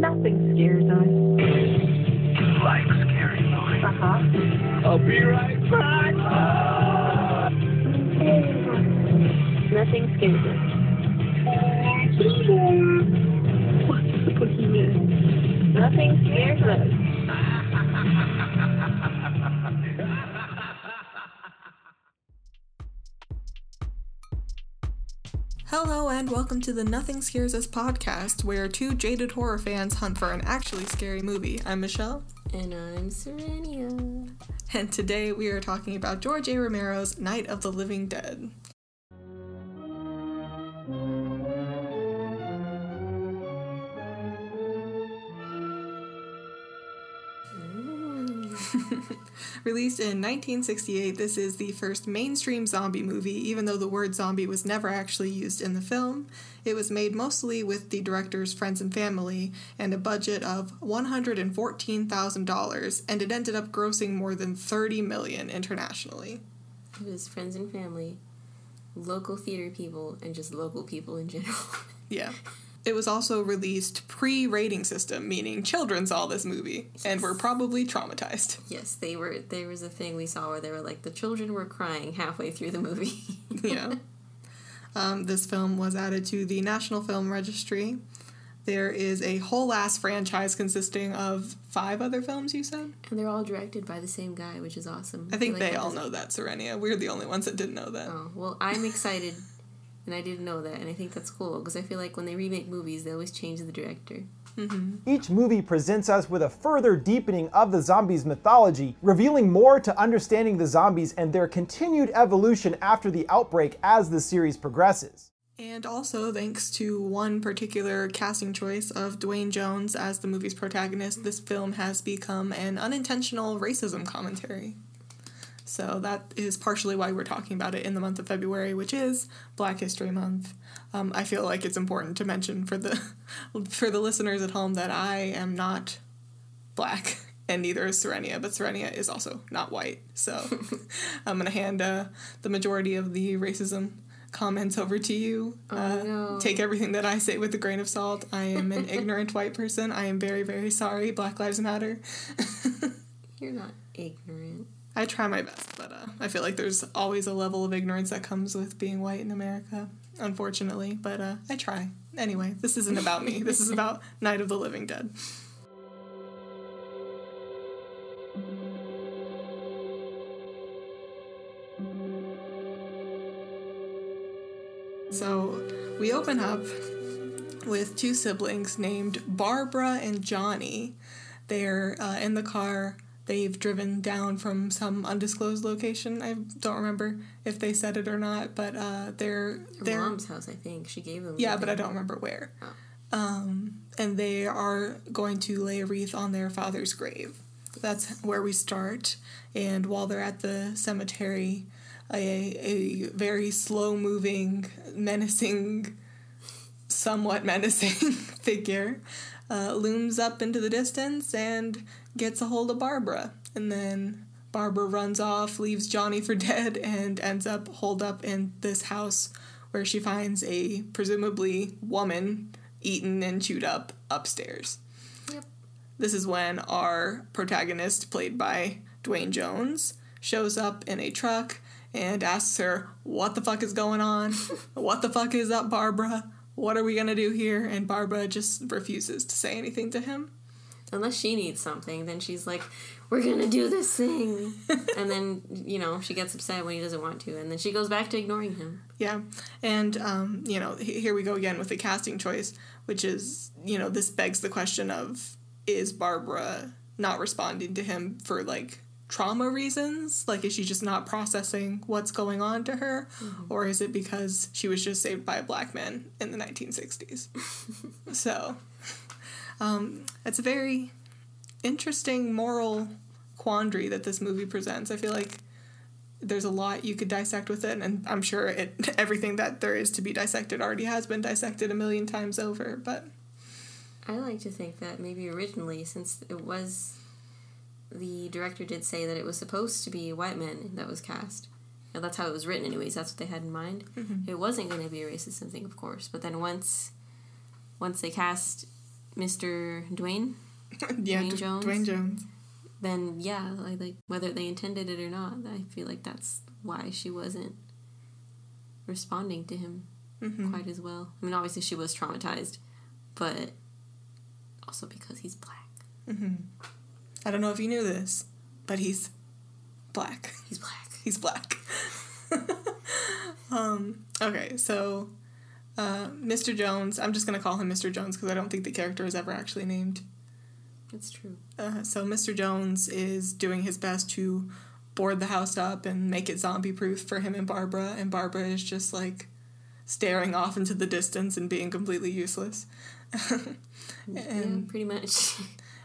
Nothing scares us. Like scary movies. Uh-huh. I'll be right back. Nothing scares us. What's the boogeyman? Nothing scares us. Hello, and welcome to the Nothing Scares Us podcast, where two jaded horror fans hunt for an actually scary movie. I'm Michelle, And I'm Serenia. and today we are talking about George A. Romero's Night of the Living Dead. Released in 1968, this is the first mainstream zombie movie, even though the word zombie was never actually used in the film. It was made mostly with the director's friends and family and a budget of $114,000, and it ended up grossing more than 30 million internationally. It was friends and family, local theater people, and just local people in general. Yeah. It was also released pre rating system, meaning children saw this movie and were probably traumatized. yes, they were. There was a thing we saw where they were like the children were crying halfway through the movie. yeah. Um, this film was added to the National Film Registry. There is a whole ass franchise consisting of five other films, you said? and they're all directed by the same guy, which is awesome. I think feel like they all know that, Serenia. We're the only ones that didn't know that. Oh well, I'm excited, and I didn't know that, and I think that's cool because I feel like when they remake movies, they always change the director. Mm-hmm. Each movie presents us with a further deepening of the zombies' mythology, revealing more to understanding the zombies and their continued evolution after the outbreak as the series progresses. And also, thanks to one particular casting choice of Duane Jones as the movie's protagonist, this film has become an unintentional racism commentary. So that is partially why we're talking about it in the month of February, which is Black History Month. Um, I feel like it's important to mention for the for the listeners at home that I am not black, and neither is Serenia, but Serenia is also not white. So I'm gonna hand uh, the majority of the racism comments over to you. uh, no. Take everything that I say with a grain of salt. I am an ignorant white person. I am very, very sorry. Black Lives Matter. You're not ignorant. I try my best, but uh, I feel like there's always a level of ignorance that comes with being white in America, unfortunately. But uh, I try. Anyway, this isn't about me. This is about Night of the Living Dead. So we open up with two siblings named Barbara and Johnny. They're uh, in the car. They've driven down from some undisclosed location. I don't remember if they said it or not, but uh, they're they're mom's house, I think. She gave them. yeah, but I don't remember where. Oh. Um, and they are going to lay a wreath on their father's grave. That's where we start. And while they're at the cemetery, a, a very slow moving, menacing, somewhat menacing figure uh, looms up into the distance and gets a hold of Barbara. And then Barbara runs off, leaves Johnny for dead, and ends up holed up in this house where she finds a presumably woman eaten and chewed up upstairs. Yep. This is when our protagonist, played by Duane Jones, shows up in a truck and asks her, What the fuck is going on? what the fuck is up, Barbara? What are we gonna do here? And Barbara just refuses to say anything to him. Unless she needs something, then she's like, "We're gonna do this thing," and then you know she gets upset when he doesn't want to, and then she goes back to ignoring him. Yeah. And, um, you know, here we go again with the casting choice, which is, you know, this begs the question of is Barbara not responding to him for, like, trauma reasons? Like, is she just not processing what's going on to her? Or is it because she was just saved by a black man in the 1960s? so, um, it's a very interesting moral quandary that this movie presents. I feel like there's a lot you could dissect with it, and I'm sure it everything that there is to be dissected already has been dissected a million times over. But I like to think that maybe originally, since it was, the director did say that it was supposed to be a white man that was cast. that's how it was written, anyways. That's what they had in mind. Mm-hmm. It wasn't going to be a racist thing, of course. But then once, once they cast Mr. Duane, yeah, Duane D- Jones? Duane Jones. then yeah, like, like whether they intended it or not, I feel like that's why she wasn't responding to him Mm-hmm. quite as well. I mean, obviously she was traumatized, but also because he's black. I don't know if you knew this, but he's black. He's black. He's black. um, okay, so uh, Mr. Jones, I'm just going to call him Mr. Jones because I don't think the character is ever actually named. It's true. Uh, so Mr. Jones is doing his best to board the house up and make it zombie proof for him and Barbara, and Barbara is just like staring off into the distance and being completely useless. yeah, and pretty much.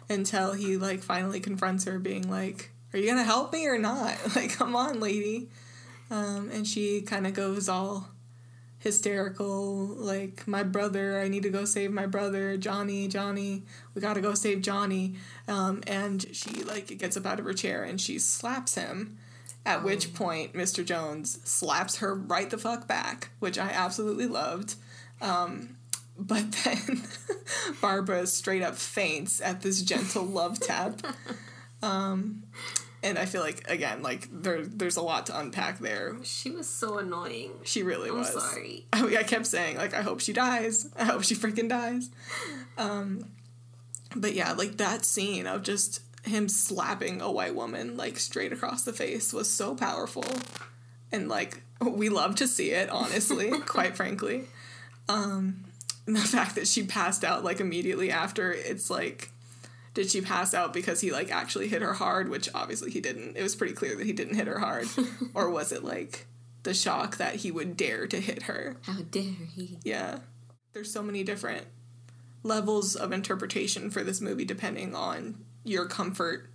Until he like finally confronts her being like are you gonna help me or not? Like come on lady. Um, and she kind of goes all hysterical like my brother i need to go save my brother johnny johnny we gotta go save johnny. Um, and she like gets up out of her chair and she slaps him at which point mr jones slaps her right the fuck back which i absolutely loved. Um, but then Barbara straight up faints at this gentle love tap. Um, and I feel like again, like there, there's a lot to unpack there. she was so annoying. She really I'm was. sorry. I, I kept saying like, I hope she dies. I hope she freaking dies. Um, but yeah, like that scene of just him slapping a white woman like straight across the face was so powerful, and like we love to see it. Honestly, quite frankly. Um, and the fact that she passed out like immediately after, it's like, did she pass out because he like actually hit her hard? Which obviously he didn't. It was pretty clear that he didn't hit her hard, or was it like the shock that he would dare to hit her? How dare he? Yeah. There's so many different levels of interpretation for this movie depending on your comfort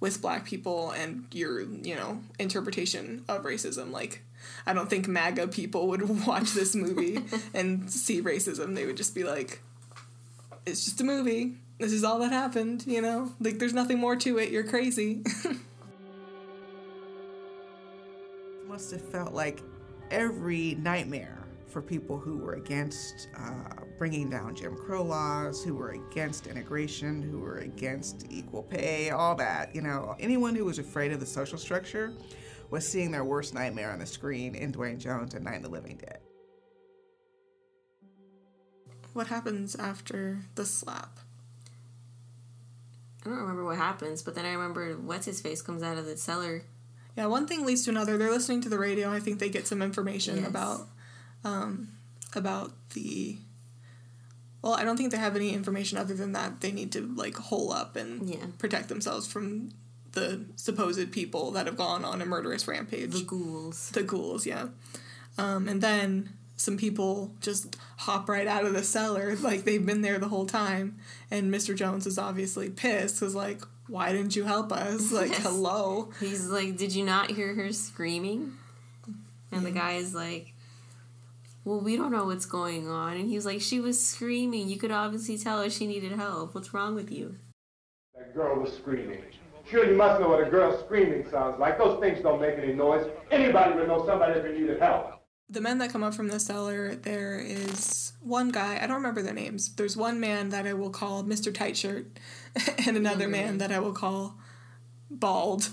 with black people and your, you know, interpretation of racism. Like, I don't think MAGA people would watch this movie and see racism. They would just be like, it's just a movie. This is all that happened, you know? Like, there's nothing more to it. You're crazy. must have felt like every nightmare for people who were against uh, bringing down Jim Crow laws, who were against integration, who were against equal pay, all that. You know, anyone who was afraid of the social structure was seeing their worst nightmare on the screen in Duane Jones and Night of the Living Dead. what happens after the slap? I don't remember what happens, but then I remember what's his face comes out of the cellar. Yeah, one thing leads to another. They're listening to the radio. I think they get some information Yes. about um, about the. Well, I don't think they have any information other than that they need to like hole up and Yeah. protect themselves from the supposed people that have gone on a murderous rampage. The ghouls. the ghouls, yeah. Um, and then some people just hop right out of the cellar like they've been there the whole time. And Mr. Jones is obviously pissed. because, like, why didn't you help us? Like, Yes. hello. He's like, Did you not hear her screaming? And the guy is like, Well, we don't know what's going on. And he's like, She was screaming. You could obviously tell her she needed help. What's wrong with you? That girl was screaming. Sure, you must know what a girl screaming sounds like. Those things don't make any noise. Anybody would know somebody if they needed help. the men that come up from the cellar, there is one guy, I don't remember their names. There's one man that I will call Mr. Tight Shirt, and another man that I will call Bald,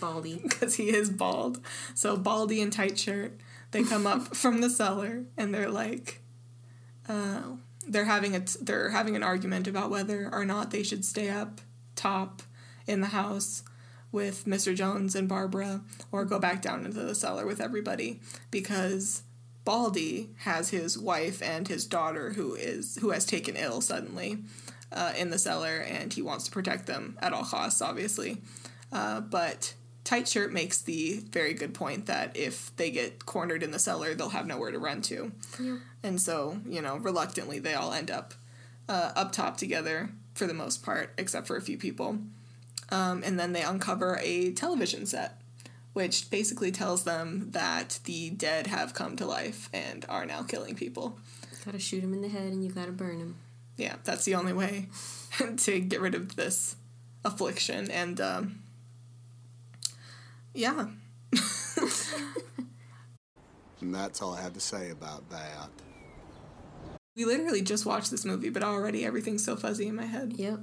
Baldy. because he is bald. So, Baldy and Tight Shirt, they come up from the cellar, and they're like, uh, they're having a they're having an argument about whether or not they should stay up top in the house with Mr. Jones and Barbara or go back down into the cellar with everybody because Baldy has his wife and his daughter who is who has taken ill suddenly uh, in the cellar and he wants to protect them at all costs obviously uh, but Tight Shirt makes the very good point that if they get cornered in the cellar they'll have nowhere to run to and so you know reluctantly they all end up uh, up top together for the most part except for a few people um, and then they uncover a television set, which basically tells them that the dead have come to life and are now killing people. You Gotta shoot them in the head and you gotta burn them. Yeah, that's the only way to get rid of this affliction. And um, yeah, And that's all I have to say about that. We literally just watched this movie, but already everything's so fuzzy in my head. Yep.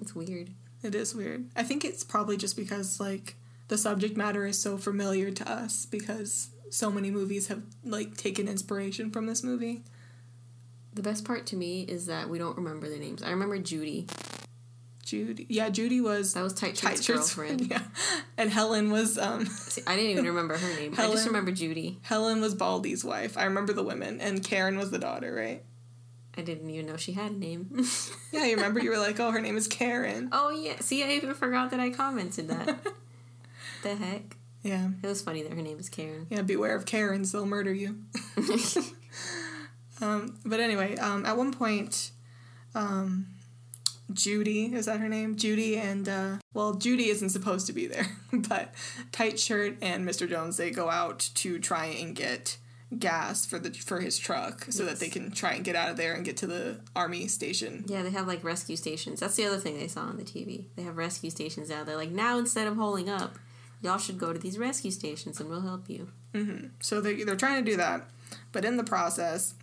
It's weird. It is weird. I think it's probably just because like the subject matter is so familiar to us because so many movies have like taken inspiration from this movie. The best part to me is that we don't remember the names. I remember Judy. Judy, yeah, Judy was That was Tight Tight Shirt's Shirt's girlfriend. Yeah, and Helen was um See, I didn't even remember her name. I just remember Judy. Helen was Baldy's wife. I remember the women, and Karen was the daughter, right? I didn't even know she had a name. Yeah, you remember you were like, oh, her name is Karen. oh yeah. See, I even forgot that I commented that. the heck? Yeah, It was funny that her name is Karen. yeah. Beware of Karens; they'll murder you. Um, but anyway, um, at one point, um, Judy is that her name? Judy and uh, well, Judy isn't supposed to be there, but Tight Shirt and Mr. Jones they go out to try and get gas for the for his truck so that they can try and get out of there and get to the army station. Yeah, they have like rescue stations. That's the other thing they saw on the TV. They have rescue stations out there. Like now, instead of holding up, y'all should go to these rescue stations and we'll help you. So they they're trying to do that, but in the process,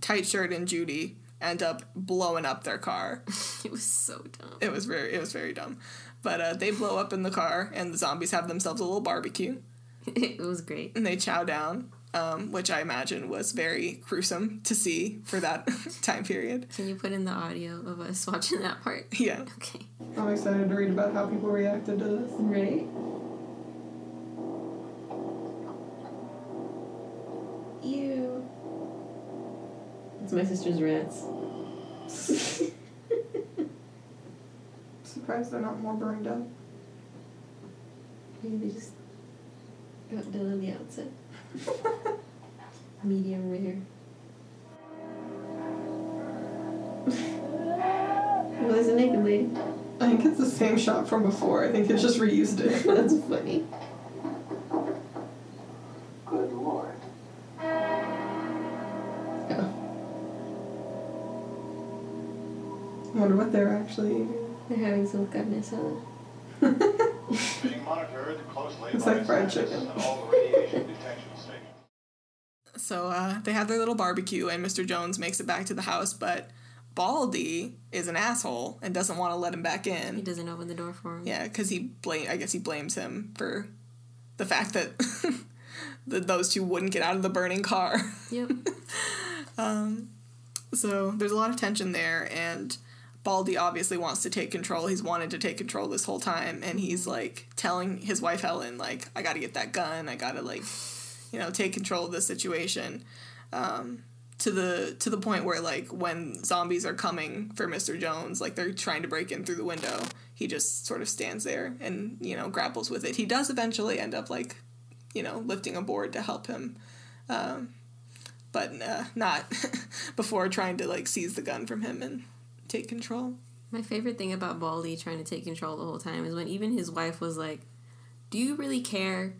Tight Shirt and Judy end up blowing up their car. It was so dumb. It was very it was very dumb. But uh, they blow up in the car, and the zombies have themselves a little barbecue, it was great. and they chow down, um, which I imagine was very gruesome to see for that time period. Can you put in the audio of us watching that part? Yeah, Okay. I'm excited to read about how people reacted to this. Right? Ew. It's my sister's rants. Surprised they're not more burned up. Maybe they just got done on the outset. Medium rare. well, there's a naked lady. I think it's the same shot from before. I think they just reused it. That's funny. I wonder they're actually. They're having some goodness on Being monitored closely It's like fried chicken. and all the radiation detection stations. So uh, they have their little barbecue, and Mr. Jones makes it back to the house, but Baldy is an asshole and doesn't want to let him back in. He doesn't open the door for him. Yeah, because he blame. I guess he blames him for the fact that that those two wouldn't get out of the burning car. Yep. um, So there's a lot of tension there, and Baldy obviously wants to take control. He's wanted to take control this whole time, and he's like telling his wife Helen, like, I gotta get that gun. I gotta like, you know, take control of the situation. Um, to the to the point where like when zombies are coming for Mr. Jones, like they're trying to break in through the window, he just sort of stands there and you know grapples with it. He does eventually end up like, you know, lifting a board to help him. Um, but uh, not before trying to like seize the gun from him and take control. My favorite thing about Baldy trying to take control the whole time is when even his wife was like, Do you really care?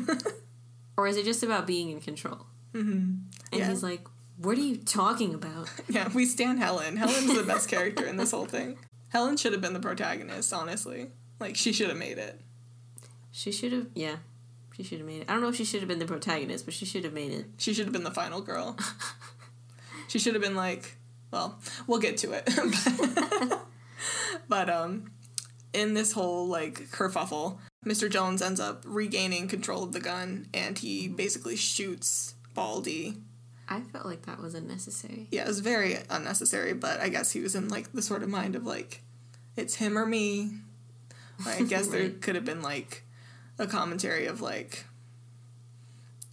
or is it just about being in control? Mm-hmm. And Yeah. he's like, What are you talking about? Yeah, we stand Helen. Helen's the best character in this whole thing. Helen should have been the protagonist, honestly. Like she should have made it. She should have, yeah, she should have made it. I don't know if she should have been the protagonist, but she should have made it. She should have been the final girl. she should have been like, well, we'll get to it. but um in this whole like kerfuffle, Mr. Jones ends up regaining control of the gun and he basically shoots Baldy I felt like that was unnecessary. yeah, it was very unnecessary, but I guess he was in like the sort of mind of like, it's him or me. Like, I guess there could have been like a commentary of like,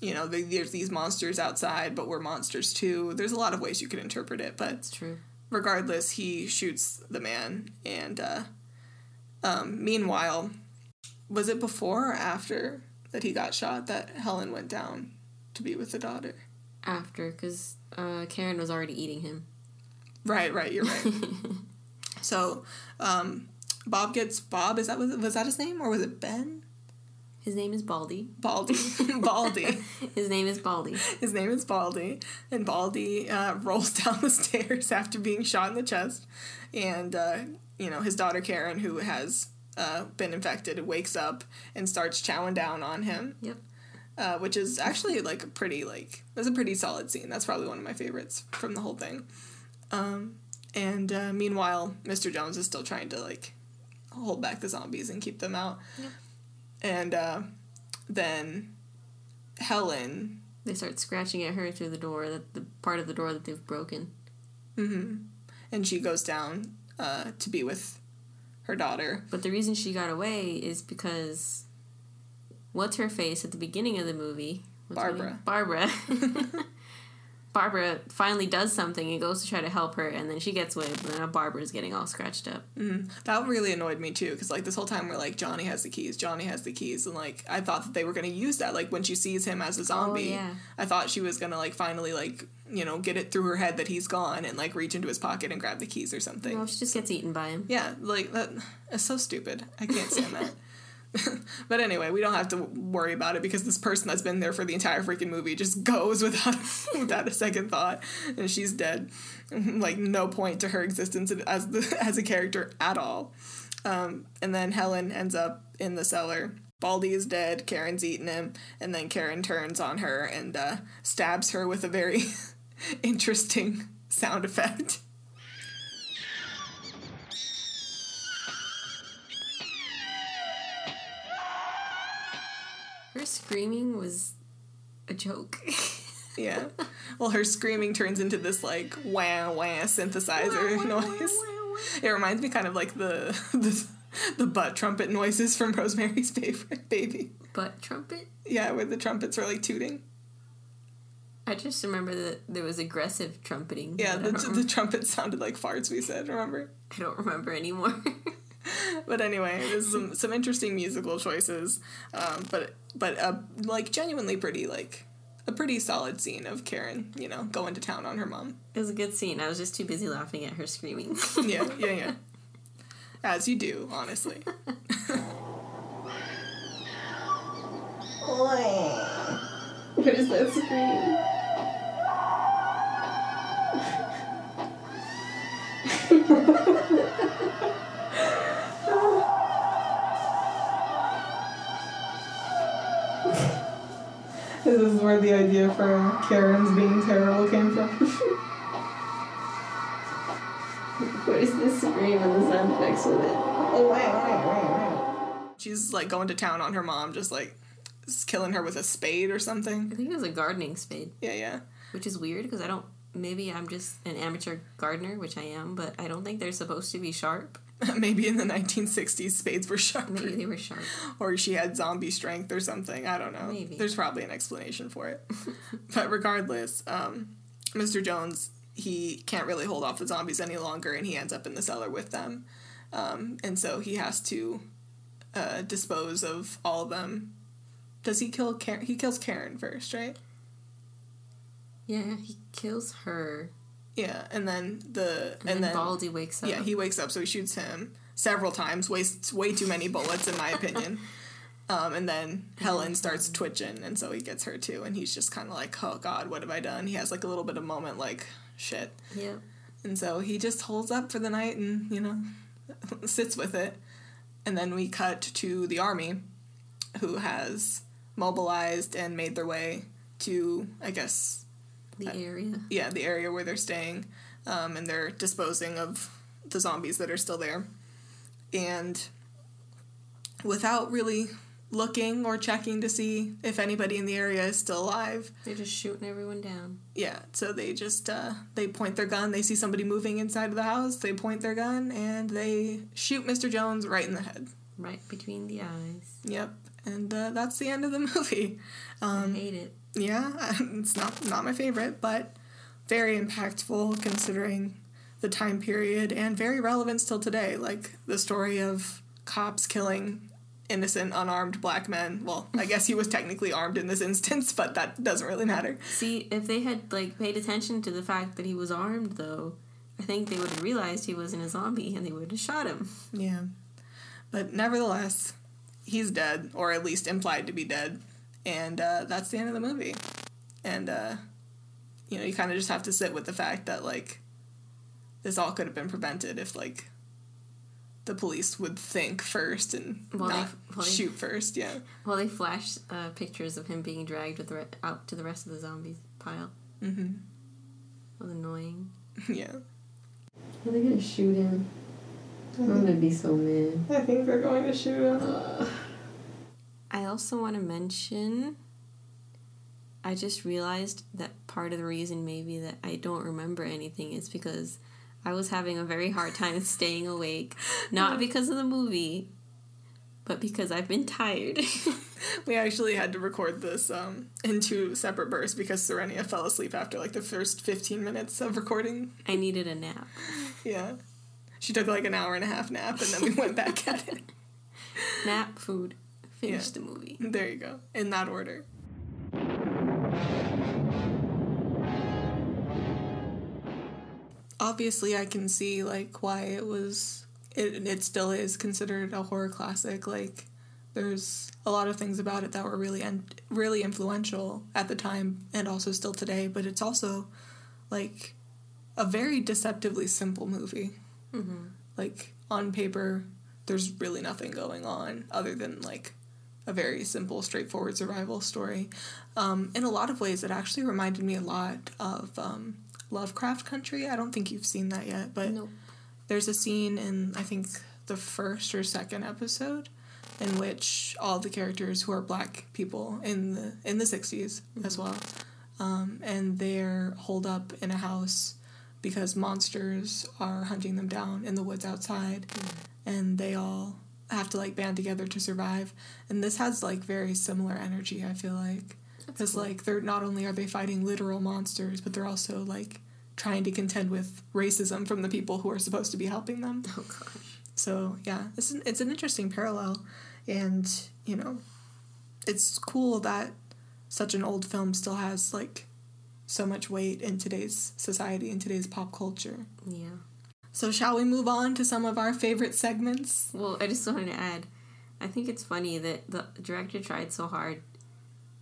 you know, the, there's these monsters outside, but we're monsters too. There's a lot of ways you could interpret it, but It's true. regardless, he shoots the man. And uh, um, meanwhile, was it before or after that he got shot that Helen went down to be with the daughter? After, because uh, Karen was already eating him. Right, right, you're right. so, um, Bob gets Bob. Is that was, was that his name or was it Ben? His name is Baldy. Baldy, Baldy. His name is Baldy. His name is Baldy, and Baldy uh, rolls down the stairs after being shot in the chest, and uh, you know his daughter Karen, who has uh, been infected, wakes up and starts chowing down on him. Yep. uh, which is actually like a pretty like that's a pretty solid scene. That's probably one of my favorites from the whole thing. Um, and uh, meanwhile, Mr. Jones is still trying to like hold back the zombies and keep them out. And uh, then Helen, They start scratching at her through the door, that the part of the door that they've broken. and she goes down uh, to be with her daughter. But the reason she got away is because what's her face at the beginning of the movie? What's Barbara. Barbara. Barbara finally does something and goes to try to help her, and then she gets away, but now Barbara's getting all scratched up. Mm-hmm. That really annoyed me too, because like this whole time we're like Johnny has the keys, Johnny has the keys, and like I thought that they were gonna use that. Like when she sees him as a oh, zombie, yeah. I thought she was gonna like finally like you know get it through her head that he's gone and like reach into his pocket and grab the keys or something. Well, she just gets eaten by him. Yeah, like that is so stupid. I can't stand that. but anyway, we don't have to worry about it because this person that's been there for the entire freaking movie just goes without without a second thought, and she's dead. like no point to her existence as the, as a character at all. Um, and then Helen ends up in the cellar. Baldy is dead. Karen's eaten him, and then Karen turns on her and uh, stabs her with a very interesting sound effect. Her screaming was a joke. Yeah. Well, her screaming turns into this like wah wah synthesizer noise. It reminds me kind of like the the, the butt trumpet noises from Rosemary's favorite baby. Butt trumpet? Yeah, where the trumpets are like tooting. I just remember that there was aggressive trumpeting. Yeah, the, the trumpet sounded like farts. We said, remember? I don't remember anymore. But anyway, there's some some interesting musical choices, um, but but uh, like genuinely pretty like a pretty solid scene of Karen, you know, going to town on her mom. it was a good scene. I was just too busy laughing at her screaming. Yeah, yeah, yeah. As you do, honestly. what is that scream? This is where the idea for Karen's being terrible came from. What is this scream and the sound effects with it? She's like going to town on her mom, just like s- killing her with a spade or something. I think it was a gardening spade, Yeah, yeah. which is weird because I don't. Maybe I'm just an amateur gardener, which I am, but I don't think they're supposed to be sharp. Maybe in the 1960s, spades were sharp. Maybe they were sharp. or she had zombie strength or something. I don't know. Maybe. There's probably an explanation for it. but regardless, um, Mr. Jones, he can't really hold off the zombies any longer and he ends up in the cellar with them. Um, and so he has to uh, dispose of all of them. Does he kill Karen? He kills Karen first, right? Yeah, he kills her, Yeah, and then the and, and, then, then Baldy wakes up. yeah, he wakes up, so he shoots him several times, wastes way too many bullets in my opinion. Um, and then Helen starts twitching, and so he gets her too, and he's just kind of like, "Oh God, what have I done?" He has like a little bit of moment, like, "Shit," Yeah. and so he just holds up for the night, and you know, sits with it. And then we cut to the army, who has mobilized and made their way to, I guess, The area. yeah, the area where they're staying, um, and they're disposing of the zombies that are still there. And without really looking or checking to see if anybody in the area is still alive, They're just shooting everyone down. yeah, so they just uh, they point their gun. They see somebody moving inside of the house. They point their gun and they shoot Mr. Jones right in the head. Right between the eyes. Yep, and uh, that's the end of the movie. Um, I hate it. yeah, it's not not my favorite, but very impactful considering the time period and very relevant still today. Like the story of cops killing innocent unarmed black men. Well, I guess he was technically armed in this instance, but that doesn't really matter. See, if they had like paid attention to the fact that he was armed, though, I think they would have realized he wasn't a zombie and they would have shot him. Yeah. But nevertheless, he's dead, or at least implied to be dead. And uh, that's the end of the movie. And, uh, you know, you kind of just have to sit with the fact that, like, this all could have been prevented if, like, the police would think first and Well, they- not well, shoot first. Yeah. Well, they flash uh, pictures of him being dragged with the re- out to the rest of the zombies pile. Mm-hmm. It was annoying. Yeah. Are they gonna shoot him? I'm gonna be so mad. I think they're going to shoot him. I also want to mention. I just realized that part of the reason maybe that I don't remember anything is because I was having a very hard time staying awake, not because of the movie, but because I've been tired. We actually had to record this um, in two separate bursts because Serenia fell asleep after like the first 15 minutes of recording. I needed a nap. Yeah. She took like an hour and a half nap and then we went back at it. Nap, food, finish Yeah. the movie. There you go. In that order. Obviously, I can see like why it was. It it still is considered a horror classic. Like, there's a lot of things about it that were really and really influential at the time and also still today. But it's also like a very deceptively simple movie. Like on paper, there's really nothing going on other than like a very simple, straightforward survival story. Um, in a lot of ways, it actually reminded me a lot of um, Lovecraft Country. I don't think you've seen that yet, but Nope. there's a scene in I think the first or second episode in which all the characters who are black people in the in the 60s as well um, and they're holed up in a house because monsters are hunting them down in the woods outside hmm. and they all have to like band together to survive. And this has like very similar energy i feel like. Because like they're not only are they fighting literal monsters but they're also like trying to contend with racism from the people who are supposed to be helping them. Oh gosh. so yeah, it's an, it's an interesting parallel, and you know, it's cool that such an old film still has like so much weight in today's society in today's pop culture. Yeah. So shall we move on to some of our favorite segments? Well, I just wanted to add, I think it's funny that the director tried so hard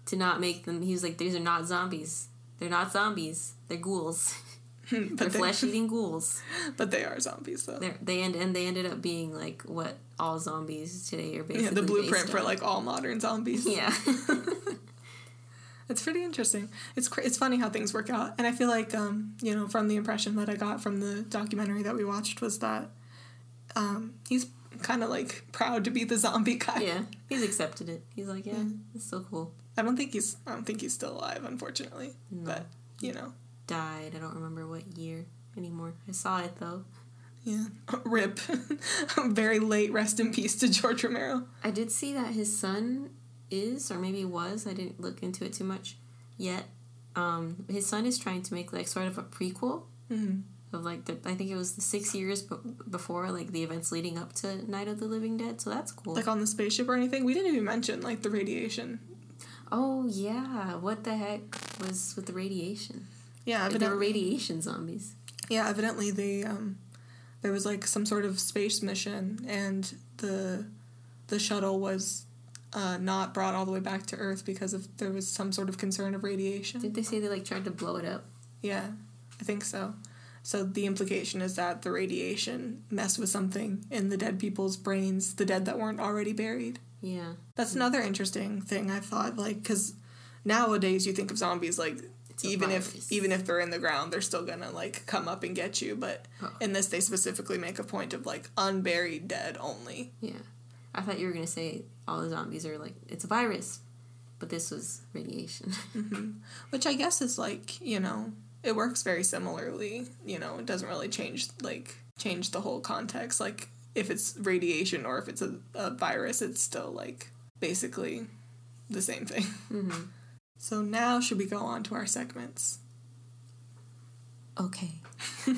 to not make them. He was like, "These are not zombies. They're not zombies. They're ghouls. They're but they, flesh eating ghouls." but they are zombies though. They're, they end and they ended up being like what all zombies today are basically. Yeah, the blueprint for like all modern zombies. Yeah. It's pretty interesting. It's it's funny how things work out, and I feel like um, you know from the impression that I got from the documentary that we watched was that um, he's kind of like proud to be the zombie guy. yeah. He's accepted it. He's like, yeah, it's so cool. I don't think he's I don't think he's still alive, unfortunately. But you know, Died. I don't remember what year anymore. I saw it though. yeah. Rip. Very late. Rest in peace to George Romero. I did see that his son is, or maybe was, I didn't look into it too much yet. Um, his son is trying to make like sort of a prequel Mhm. of like the, I think it was the six years b- before like the events leading up to Night of the Living Dead. So that's cool. Like on the spaceship or anything. We didn't even mention like the radiation. oh yeah, what the heck was with the radiation? Yeah, Like, there were radiation zombies. Yeah, evidently they um, there was like some sort of space mission, and the the shuttle was uh, not brought all the way back to Earth because of there was some sort of concern of radiation. Did they say they like tried to blow it up? Yeah, I think so. So the implication is that the radiation messed with something in the dead people's brains, the dead that weren't already buried. Yeah. That's another interesting thing I thought, like, because nowadays you think of zombies like a even if even if they're in the ground, they're still gonna like come up and get you. But Oh. in this, they specifically make a point of like unburied dead only. Yeah. I thought you were gonna say all the zombies are like it's a virus, but this was radiation. which I guess is like you know it works very similarly. You know, it doesn't really change like change the whole context. Like if it's radiation or if it's a, a virus, it's still like basically the same thing. mm-hmm. So now should we go on to our segments? Okay.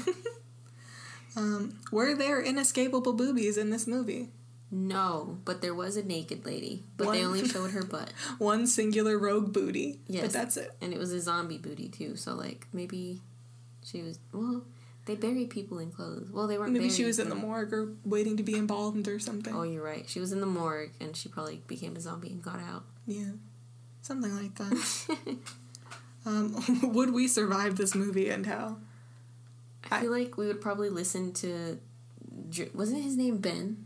Um, were there inescapable boobies in this movie? No, but there was a naked lady, but they only showed her butt. One singular rogue booty. Yes. But that's it. And it was a zombie booty too, so like maybe she was well, they bury people in clothes. Well, they weren't Maybe she was in the morgue or waiting to be embalmed or something. Oh, you're right. She was in the morgue and she probably became a zombie and got out. Yeah. Something like that. um, would we survive this movie and how? I feel like we would probably listen to wasn't his name Ben?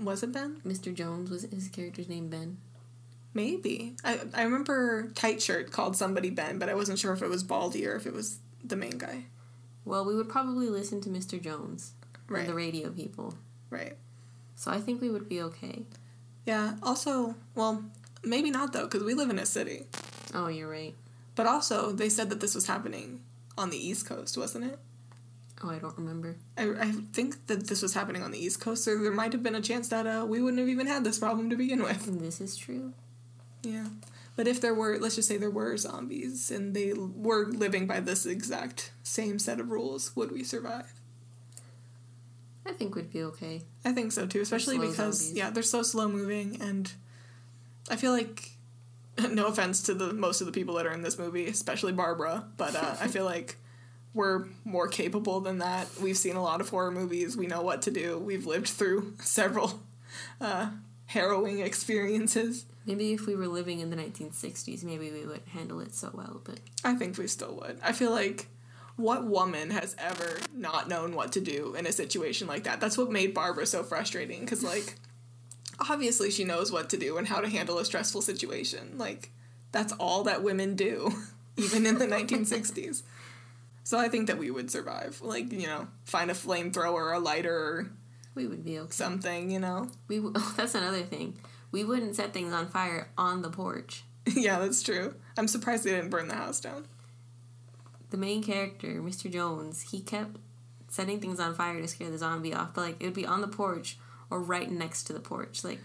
Was it Ben? Mr. Jones was his character's name Ben? Maybe. I I remember Tight Shirt called somebody Ben, but I wasn't sure if it was Baldy or if it was the main guy. Well, we would probably listen to Mr. Jones, or Right. the radio people. Right. So I think we would be okay. Yeah. Also, well, maybe not though, because we live in a city. Oh, you're right. But also, they said that this was happening on the East Coast, wasn't it? Oh, I don't remember. I, I think that this was happening on the East Coast, so there might have been a chance that uh, we wouldn't have even had this problem to begin with. This is true. Yeah. But if there were, let's just say there were zombies and they were living by this exact same set of rules, would we survive? I think we'd be okay. I think so too, especially because zombies. yeah, they're so slow moving and I feel like no offense to the most of the people that are in this movie, especially Barbara, but uh, I feel like we're more capable than that. We've seen a lot of horror movies. We know what to do. We've lived through several uh, harrowing experiences. Maybe if we were living in the 1960s, maybe we would handle it so well. But I think we still would. I feel like what woman has ever not known what to do in a situation like that? That's what made Barbara so frustrating because, like, obviously she knows what to do and how to handle a stressful situation. Like, that's all that women do, even in the 1960s. So I think that we would survive. Like, you know, find a flamethrower, a lighter, or we would be okay. something, you know? We w- oh, that's another thing. We wouldn't set things on fire on the porch. yeah, that's true. I'm surprised they didn't burn the house down. The main character, Mr. Jones, he kept setting things on fire to scare the zombie off, but like it would be on the porch or right next to the porch. Like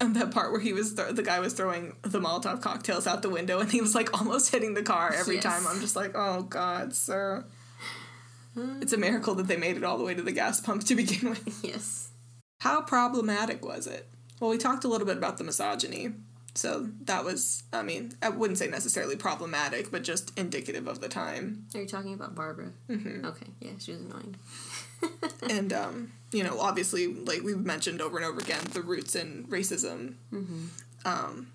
And that part where he was th- the guy was throwing the Molotov cocktails out the window and he was like almost hitting the car every Yes. time. I'm just like, oh God, sir. It's a miracle that they made it all the way to the gas pump to begin with. yes, How problematic was it? Well, we talked a little bit about the misogyny. So that was, I mean, I wouldn't say necessarily problematic, but just indicative of the time. are you talking about Barbara? Mm-hmm. Okay, yeah, she was annoying. and um, you know, obviously, like we've mentioned over and over again, the roots in racism, um,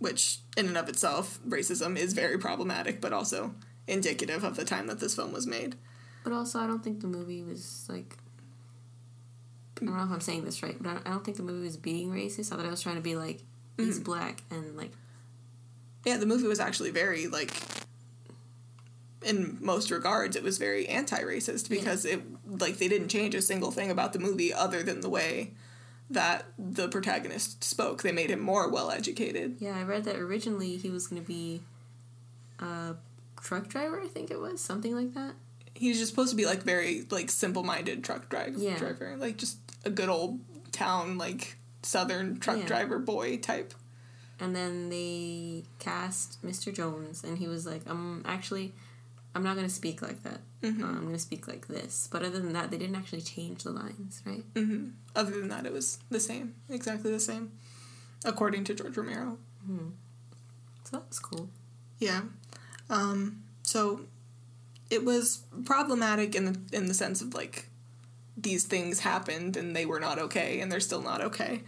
which in and of itself, racism is very problematic, but also indicative of the time that this film was made. But also, I don't think the movie was like. I don't know if I'm saying this right, but I don't, think the movie was being racist. I thought I was trying to be like he's black and like Yeah, the movie was actually very like. In most regards, it was very anti-racist because it like they didn't change a single thing about the movie other than the way that the protagonist spoke. They made him more well-educated. yeah. I read that originally he was going to be a truck driver. I think it was something like that. he's just supposed to be like very like simple-minded truck drive Yeah. driver like just a good old town like southern truck Yeah. driver boy type And then they cast Mr. Jones, and he was like, "I'm actually, I'm not going to speak like that. Uh, I'm going to speak like this." But other than that, they didn't actually change the lines, right? other than that it was the same exactly the same according to george romero Hmm. So that was cool. yeah um so it was problematic in the in the sense of like these things happened and they were not okay and they're still not okay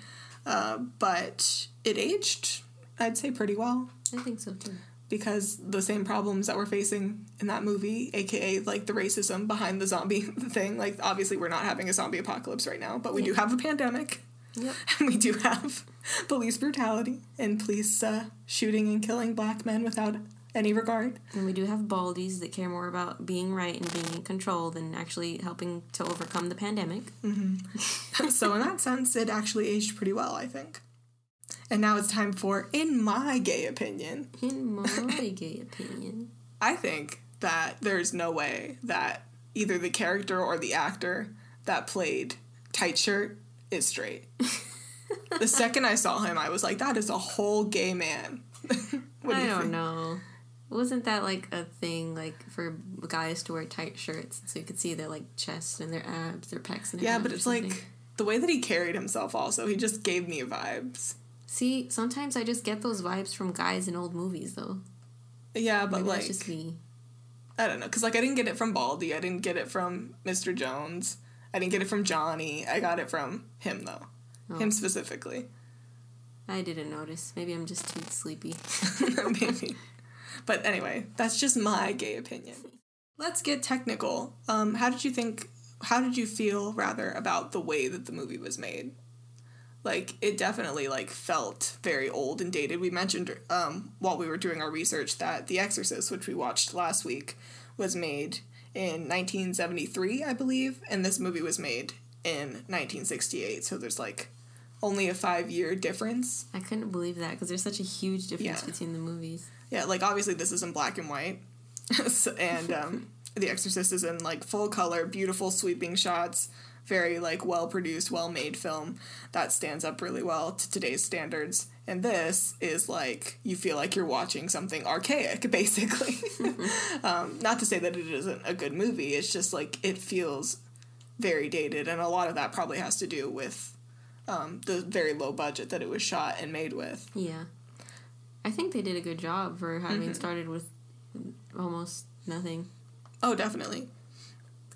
uh, but it aged i'd say pretty well I think so too. Because the same problems that we're facing in that movie, aka like the racism behind the zombie thing, like obviously we're not having a zombie apocalypse right now, but we do have a pandemic. Yep. And we do have police brutality and police uh, shooting and killing black men without any regard. And we do have baldies that care more about being right and being in control than actually helping to overcome the pandemic. so in that sense, it actually aged pretty well, I think. And now it's time for, in my gay opinion, In my gay opinion. I think that there's no way that either the character or the actor that played Tight Shirt is straight. the second I saw him, I was like, that is a whole gay man. what do I you don't think? know. Wasn't that like a thing like for guys to wear tight shirts so you could see their like chest and their abs, their pecs and their Yeah, but it's something? like the way that he carried himself also, he just gave me vibes. See, sometimes I just get those vibes from guys in old movies though. Yeah, but Maybe like, just me. I don't know, because like I didn't get it from Baldy, I didn't get it from Mr. Jones, I didn't get it from Johnny, I got it from him though. Oh. Him specifically. I didn't notice. Maybe I'm just too sleepy. Maybe. But anyway, that's just my gay opinion. Let's get technical. Um, how did you think how did you feel rather about the way that the movie was made? Like it definitely like felt very old and dated. We mentioned um, while we were doing our research that The Exorcist, which we watched last week, was made in 1973, I believe, and this movie was made in 1968. So there's like only a five year difference. I couldn't believe that because there's such a huge difference Yeah. between the movies. Yeah, like obviously this is in black and white, and um, The Exorcist is in like full color, beautiful sweeping shots, very like well produced, well made film that stands up really well to today's standards. And this is like you feel like you're watching something archaic, basically. um, not to say that it isn't a good movie. It's just like it feels very dated, and a lot of that probably has to do with um, the very low budget that it was shot and made with. Yeah. I think they did a good job for having Mm-hmm. started with almost nothing. Oh, definitely.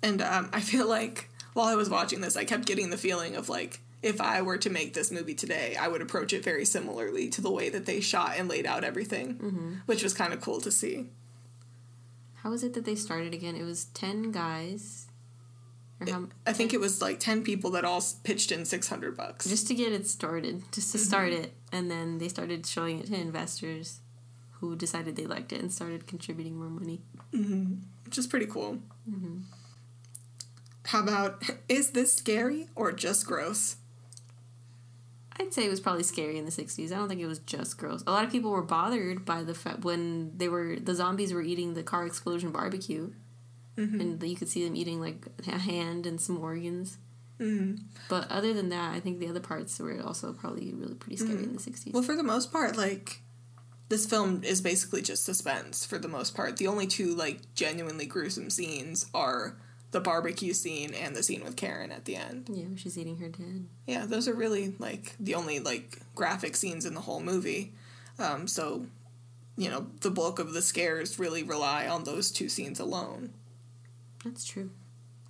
And um, I feel like while I was watching this, I kept getting the feeling of like, if I were to make this movie today, I would approach it very similarly to the way that they shot and laid out everything, mm-hmm. which was kind of cool to see. How was it that they started again? It was 10 guys. Or how, I think it was like 10 people that all pitched in 600 bucks. just to get it started, just to start mm-hmm. it. And then they started showing it to investors who decided they liked it and started contributing more money. Mm-hmm. which is pretty cool. How about, is this scary or just gross? I'd say it was probably scary in the 60s. I don't think it was just gross. A lot of people were bothered by the fact when they were the zombies were eating the car explosion barbecue. Mm-hmm. And you could see them eating like a hand and some organs. Mm-hmm. But other than that, I think the other parts were also probably really pretty scary mm-hmm. in the 60s. Well, for the most part, like this film is basically just suspense for the most part. The only two like genuinely gruesome scenes are the barbecue scene and the scene with Karen at the end. yeah, she's eating her dad. Yeah, those are really like the only like graphic scenes in the whole movie. Um, so, you know, the bulk of the scares really rely on those two scenes alone. That's true.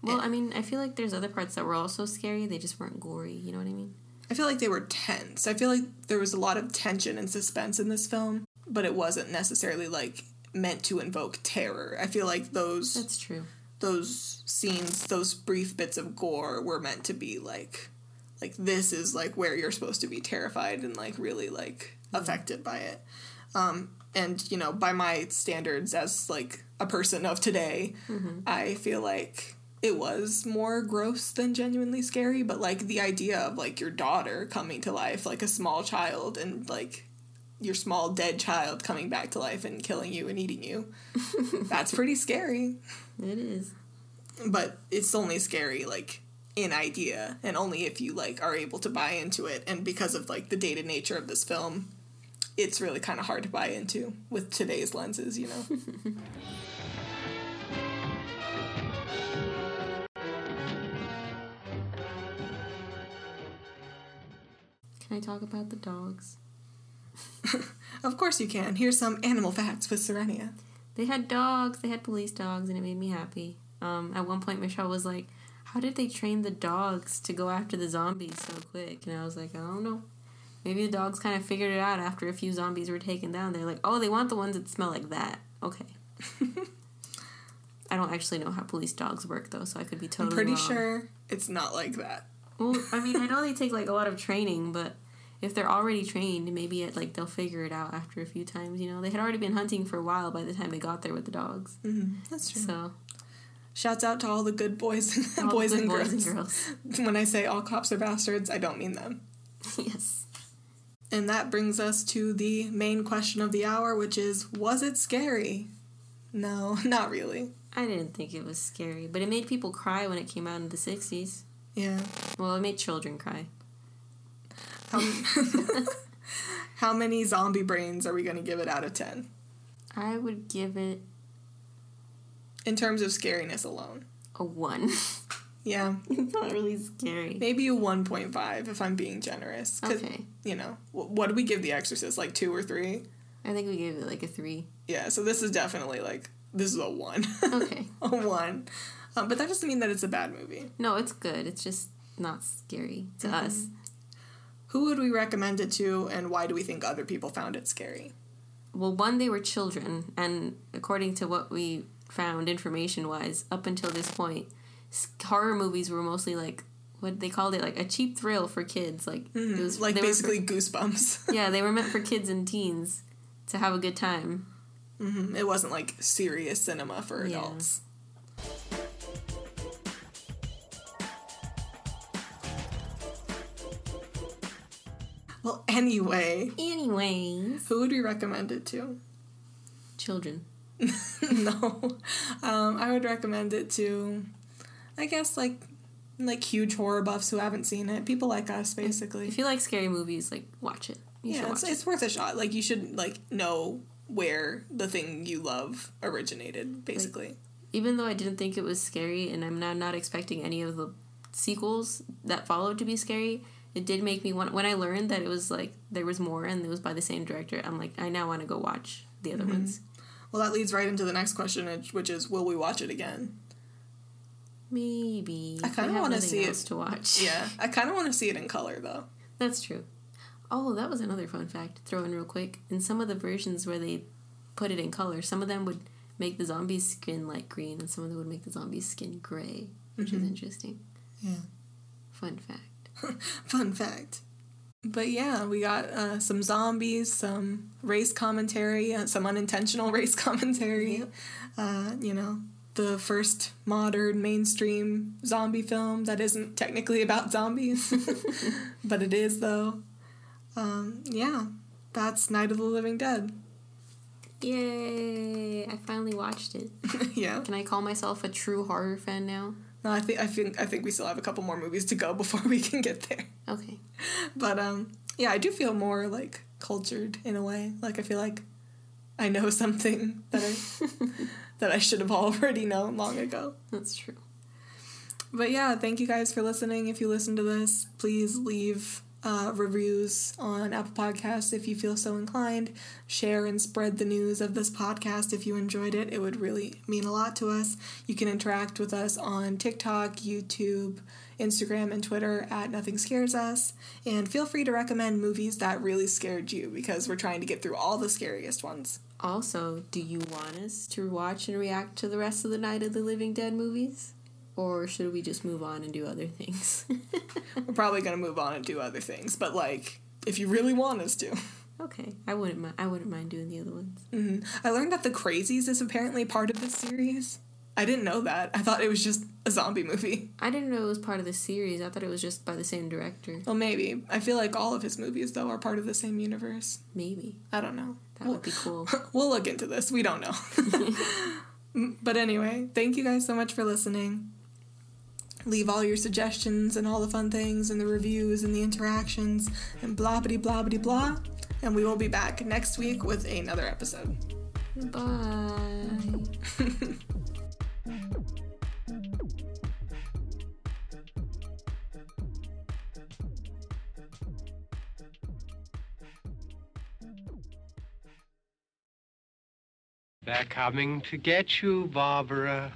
Well, I mean, I feel like there's other parts that were also scary. They just weren't gory. You know what I mean? I feel like they were tense. I feel like there was a lot of tension and suspense in this film, but it wasn't necessarily like meant to invoke terror. I feel like those That's true. Those scenes, those brief bits of gore were meant to be like like this is like where you're supposed to be terrified and like really like affected by it. Um and you know, by my standards as like a person of today, I feel like it was more gross than genuinely scary, but like the idea of like your daughter coming to life, like a small child and like your small dead child coming back to life and killing you and eating you. That's pretty scary It is. but it's only scary like in idea and only if you like are able to buy into it and because of like the dated nature of this film it's really kind of hard to buy into with today's lenses you know Can I talk about the dogs? of course you can here's some animal facts with serenia They had dogs. They had police dogs, and it made me happy. Um, at one point, Michelle was like, "How did they train the dogs to go after the zombies so quick?" And I was like, "I don't know. Maybe the dogs kind of figured it out after a few zombies were taken down. They're like, oh, they want the ones that smell like that. Okay." I don't actually know how police dogs work though, so I could be i'm totally pretty wrong. sure it's not like that Well, I mean, I know they take like a lot of training, but if they're already trained, maybe it like they'll figure it out after a few times. You know, they had already been hunting for a while by the time they got there with the dogs. Mm-hmm. that's true So shouts out to all the good boys and all the boys, good and, boys girls. and girls. when i say all cops are bastards i don't mean them yes. And that brings us to the main question of the hour, which is Was it scary? No, not really. I didn't think it was scary, but it made people cry when it came out in the 60s. Yeah. Well, it made children cry. How, how many zombie brains are we going to give it out of 10? I would give it In terms of scariness alone. a 1. Yeah. it's not really scary. Maybe a 1.5 if I'm being generous. Okay. You know, what did we give The Exorcist? Like two or three? I think we gave it like a 3. Yeah, so this is definitely like, this is a 1. Okay. a 1. Um, but that doesn't mean that it's a bad movie. no, it's good. It's just not scary to us. Who would we recommend it to, and why do we think other people found it scary? Well, one, they were children, and according to what we found information wise, up until this point, horror movies were mostly like what they called it like a cheap thrill for kids. Like it mm-hmm. was like basically goosebumps. yeah, they were meant for kids and teens to have a good time. Mm-hmm. it wasn't like serious cinema for Yeah. adults. Well, anyway, Anyways, who would we recommend it to? children. no, um, I would recommend it to, I guess like, like huge horror buffs who haven't seen it. People like us, basically. If you like scary movies, like watch it. You yeah, watch it's, it. it's worth a shot. Like you should like know where the thing you love originated, basically. Even though I didn't think it was scary, and I'm now not expecting any of the sequels that followed to be scary, it did make me want. When I learned that it was like there was more and it was by the same director, I'm like, I now want to go watch the Mm-hmm. other ones. well, that leads right into the next question, which- is, will we watch it again? Maybe. I kinda wanna see it. to watch. Yeah, I kind of want to see it in color though. That's true. Oh, that was another fun fact. Throw in real quick. In some of the versions where they put it in color, some of them would make the zombie's skin light green, and some of them would make the zombie's skin gray, which is interesting. Yeah. Fun fact. Fun fact. But yeah, we got uh, some zombies, some race commentary, uh, some unintentional race commentary. Uh, you know, the first modern mainstream zombie film that isn't technically about zombies, but it is though. Um, yeah, that's Night of the Living Dead. Yay! I finally watched it. yeah. Can I call myself a true horror fan now? No, I think I think I think we still have a couple more movies to go before we can get there. Okay. But um, yeah, I do feel more like cultured in a way. Like I feel like I know something that I that I should have already known long ago. That's true. But yeah, thank you guys for listening. If you listen to this, please leave uh, reviews on Apple Podcasts if you feel so inclined. Share and spread the news of this podcast if you enjoyed it. It would really mean a lot to us. You can interact with us on TikTok, YouTube, Instagram, and Twitter at Nothing Scares Us. And feel free to recommend movies that really scared you because we're trying to get through all the scariest ones. Also, do you want us to watch and react to the rest of the Night of the Living Dead movies? Or should we just move on and do other things? We're probably going to move on and do other things, but like, if you really want us to. okay, I wouldn't mind. I wouldn't mind doing the other ones. hmm I learned that The Crazies is apparently part of this series. I didn't know that. I thought it was just a zombie movie. I didn't know it was part of the series. I thought it was just by the same director. Well, maybe. I feel like all of his movies, though, are part of the same universe. Maybe I don't know. that would be cool. We'll look into this. We don't know. but anyway, thank you guys so much for listening. Leave all your suggestions and all the fun things and the reviews and the interactions and blah blah blah blah blah. And we will be back next week with another episode. Bye. They're coming to get you, Barbara.